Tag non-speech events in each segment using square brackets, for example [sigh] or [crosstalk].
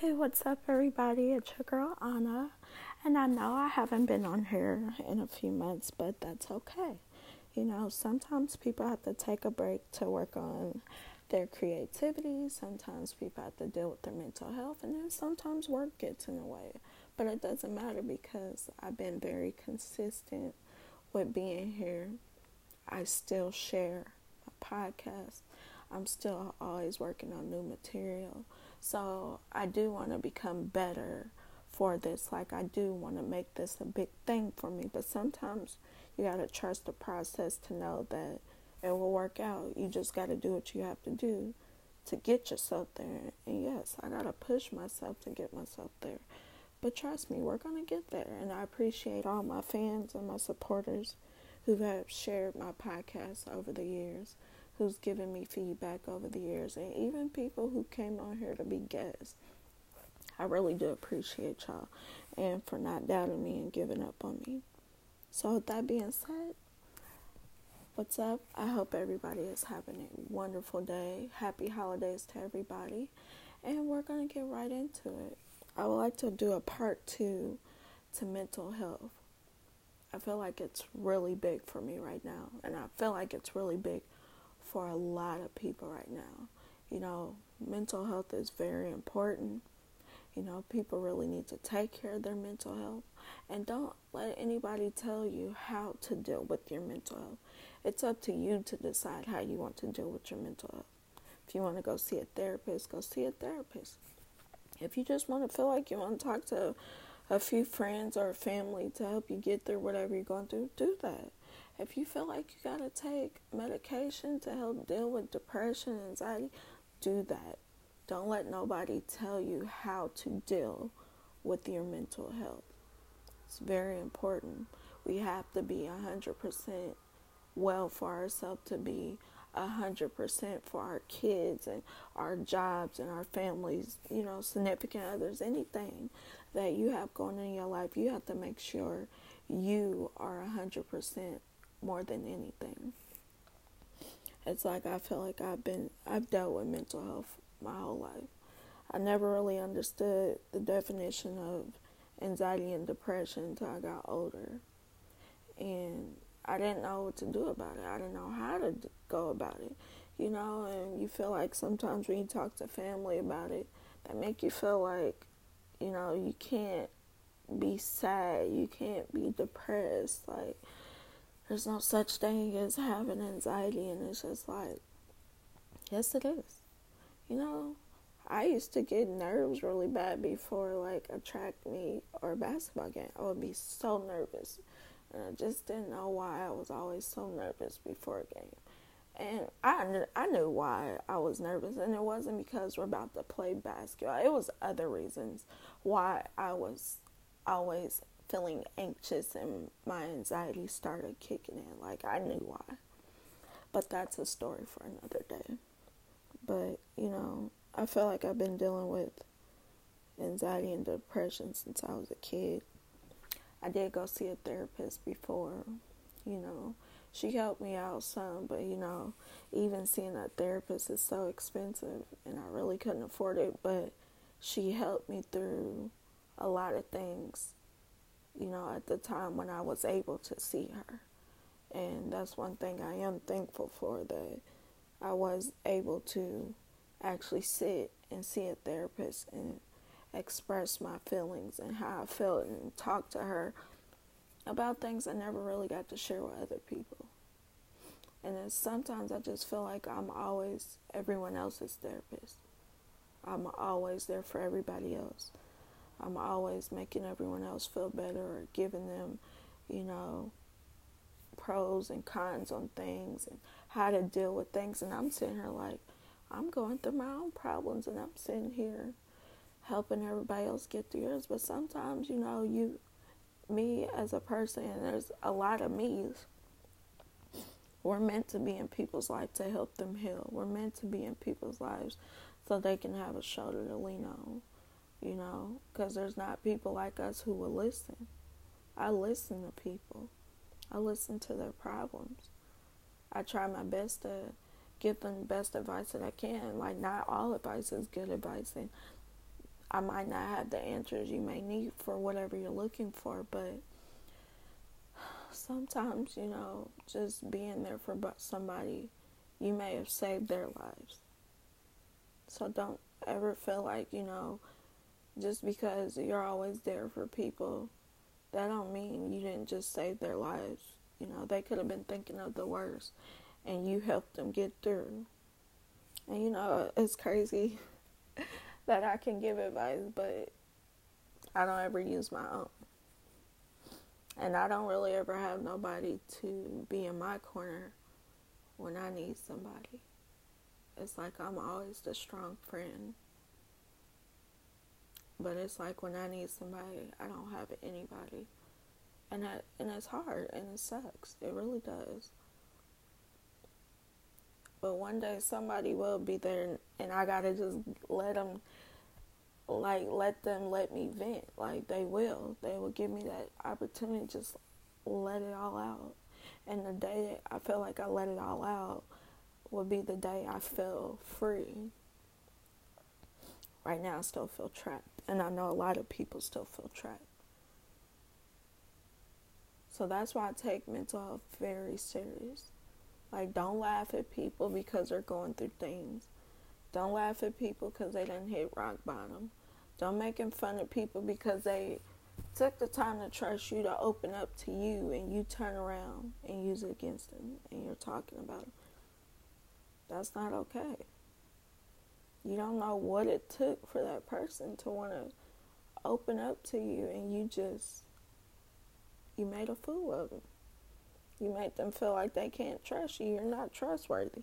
Hey, what's up, everybody? It's your girl Anna, and I know I haven't been on here in a few months, but that's okay. You know, sometimes people have to take a break to work on their creativity, sometimes people have to deal with their mental health, and then sometimes work gets in the way. But it doesn't matter because I've been very consistent with being here. I still share my podcast, I'm still always working on new material. So I do want to become better for this. Like, I do want to make this a big thing for me. But sometimes you got to trust the process to know that it will work out. You just got to do what you have to do to get yourself there. And yes, I got to push myself to get myself there. But trust me, we're going to get there. And I appreciate all my fans and my supporters who have shared my podcast over the years who's given me feedback over the years, and even people who came on here to be guests. I really do appreciate y'all and for not doubting me and giving up on me. So, with that being said, what's up? I hope everybody is having a wonderful day. Happy holidays to everybody. And we're going to get right into it. I would like to do a part two to mental health. I feel like it's really big for me right now, and I feel like it's really big for a lot of people right now. You know, mental health is very important. You know, people really need to take care of their mental health and don't let anybody tell you how to deal with your mental health. It's up to you to decide how you want to deal with your mental health. If you want to go see a therapist, go see a therapist. If you just want to feel like you want to talk to a few friends or family to help you get through whatever you're going through, do that. If you feel like you got to take medication to help deal with depression and anxiety, do that. Don't let nobody tell you how to deal with your mental health. It's very important. We have to be 100% well for ourselves to be 100% for our kids and our jobs and our families, you know, significant others, anything that you have going in your life, you have to make sure you are 100% more than anything. It's like I feel like I've been I've dealt with mental health my whole life. I never really understood the definition of anxiety and depression until I got older. And I didn't know what to do about it. I didn't know how to go about it. You know, and you feel like sometimes when you talk to family about it, they make you feel like, you know, you can't be sad, you can't be depressed. Like, there's no such thing as having anxiety, and it's just like, yes, it is. You know, I used to get nerves really bad before like a track meet or basketball game. I would be so nervous, and I just didn't know why I was always so nervous before a game. And I I knew why I was nervous, and it wasn't because we're about to play basketball. It was other reasons why I was always feeling anxious and my anxiety started kicking in. Like I knew why. But that's a story for another day. But, you know, I feel like I've been dealing with anxiety and depression since I was a kid. I did go see a therapist before, you know. She helped me out some, but you know, even seeing a therapist is so expensive and I really couldn't afford it, but she helped me through a lot of things you know, at the time when I was able to see her. And that's one thing I am thankful for that I was able to actually sit and see a therapist and express my feelings and how I felt and talk to her about things I never really got to share with other people. And then sometimes I just feel like I'm always everyone else's therapist. I'm always there for everybody else. I'm always making everyone else feel better or giving them, you know, pros and cons on things and how to deal with things. And I'm sitting here like, I'm going through my own problems and I'm sitting here helping everybody else get through yours. But sometimes, you know, you, me as a person, and there's a lot of me's. We're meant to be in people's life to help them heal. We're meant to be in people's lives so they can have a shoulder to lean on you know, because there's not people like us who will listen. I listen to people, I listen to their problems. I try my best to give them the best advice that I can. Like, not all advice is good advice, and I might not have the answers you may need for whatever you're looking for, but sometimes, you know, just being there for somebody, you may have saved their lives. So don't ever feel like, you know, just because you're always there for people, that don't mean you didn't just save their lives. You know, they could have been thinking of the worst and you helped them get through. And you know, it's crazy [laughs] that I can give advice, but I don't ever use my own. And I don't really ever have nobody to be in my corner when I need somebody. It's like I'm always the strong friend. But it's like when I need somebody, I don't have anybody. And that, and it's hard and it sucks. It really does. But one day somebody will be there and I got to just let them like let them let me vent like they will they will give me that opportunity just let it all out and the day i feel like i let it all out will be the day i feel free right now i still feel trapped. And i know a lot of people still feel trapped. So that's why i take mental health very serious. Like don't laugh at people because they're going through things. Don't laugh at people because they didn't hit rock bottom. Don't making fun of people because they took the time to trust you to open up to you and you turn around and use it against them and you're talking about them. That's not okay. You don't know what it took for that person to want to open up to you and you just you made a fool of them. You make them feel like they can't trust you. You're not trustworthy.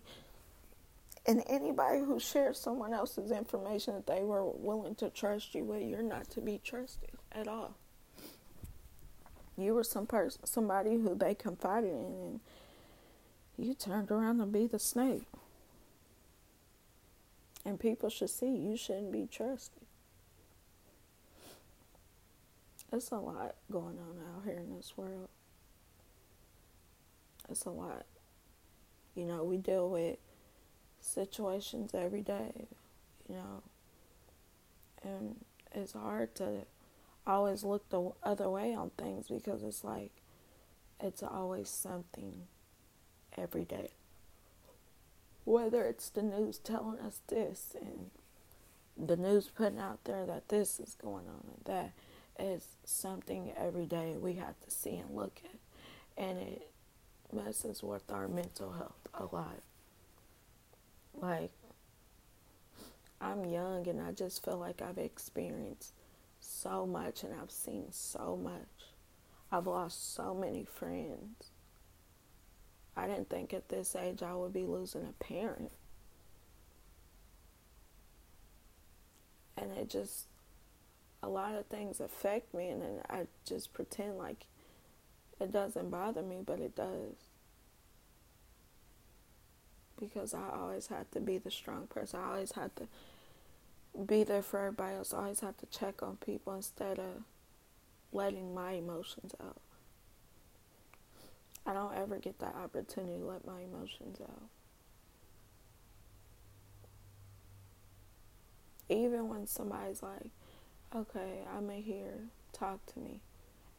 And anybody who shares someone else's information that they were willing to trust you with, you're not to be trusted at all. You were some person, somebody who they confided in, and you turned around to be the snake. And people should see you shouldn't be trusted. It's a lot going on out here in this world. It's a lot. You know, we deal with situations every day, you know. And it's hard to always look the other way on things because it's like it's always something every day. Whether it's the news telling us this and the news putting out there that this is going on and that is something every day we have to see and look at. And it messes with our mental health a lot. Like, I'm young and I just feel like I've experienced so much and I've seen so much. I've lost so many friends. I didn't think at this age I would be losing a parent. And it just, a lot of things affect me, and then I just pretend like it doesn't bother me, but it does because I always had to be the strong person. I always had to be there for everybody else. I always had to check on people instead of letting my emotions out. I don't ever get that opportunity to let my emotions out. Even when somebody's like, okay, I'm in here, talk to me.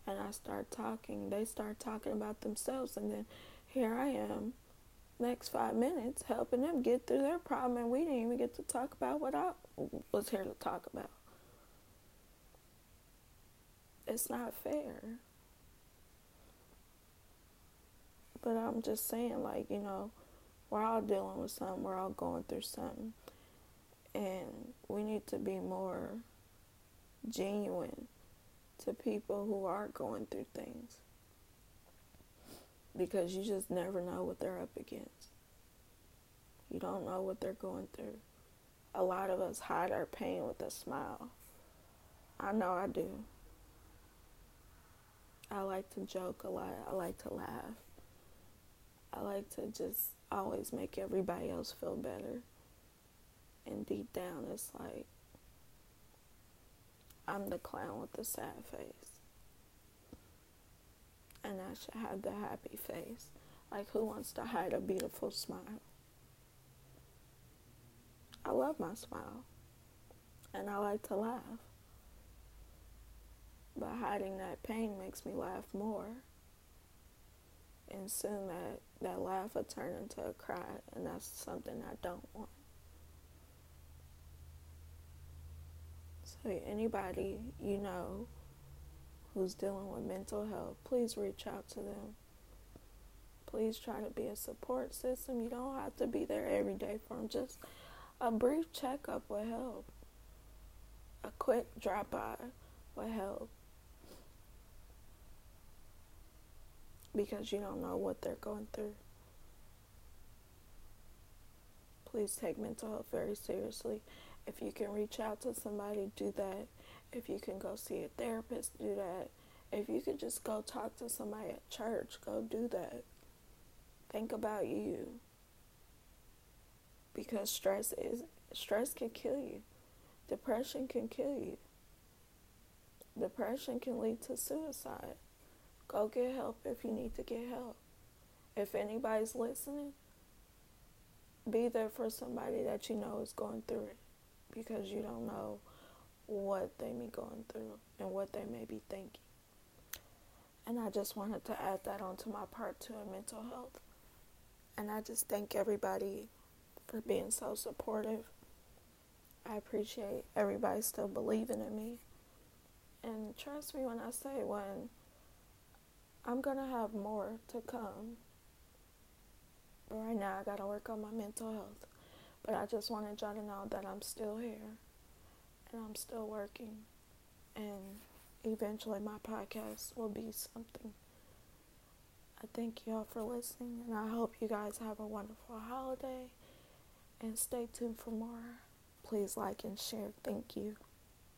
And I start talking, they start talking about themselves, and then here I am next five minutes helping them get through their problem, and we didn't even get to talk about what I was here to talk about. It's not fair. But I'm just saying, like, you know, we're all dealing with something, we're all going through something. And we need to be more genuine to people who are going through things because you just never know what they're up against. You don't know what they're going through. A lot of us hide our pain with a smile. I know I do. I like to joke a lot. I like to laugh. I like to just always make everybody else feel better. And deep down, it's like I'm the clown with the sad face and I should have the happy face. Like, who wants to hide a beautiful smile? I love my smile. And I like to laugh. But hiding that pain makes me laugh more. And soon that, that laugh will turn into a cry, and that's something I don't want. So, anybody you know who's dealing with mental health, please reach out to them. Please try to be a support system. You don't have to be there every day for them. Just a brief checkup will help. A quick drop by will help. Because you don't know what they're going through. Please take mental health very seriously. If you can reach out to somebody, do that. If you can go see a therapist, do that. If you could just go talk to somebody at church, go do that. Think about you. Because stress is stress can kill you. Depression can kill you. Depression can lead to suicide. Go get help if you need to get help. If anybody's listening, be there for somebody that you know is going through it because you don't know what they may be going through and what they may be thinking. And I just wanted to add that onto my part two of mental health. And I just thank everybody for being so supportive. I appreciate everybody still believing in me. And trust me when I say when I'm to have more to come. But right now I got to work on my mental health. But I just wanted y'all to know that I'm still here and I'm still working. And eventually my podcast will be something. I thank y'all for listening, and I hope you guys have a wonderful holiday. And stay tuned for more. Please like and share. Thank you.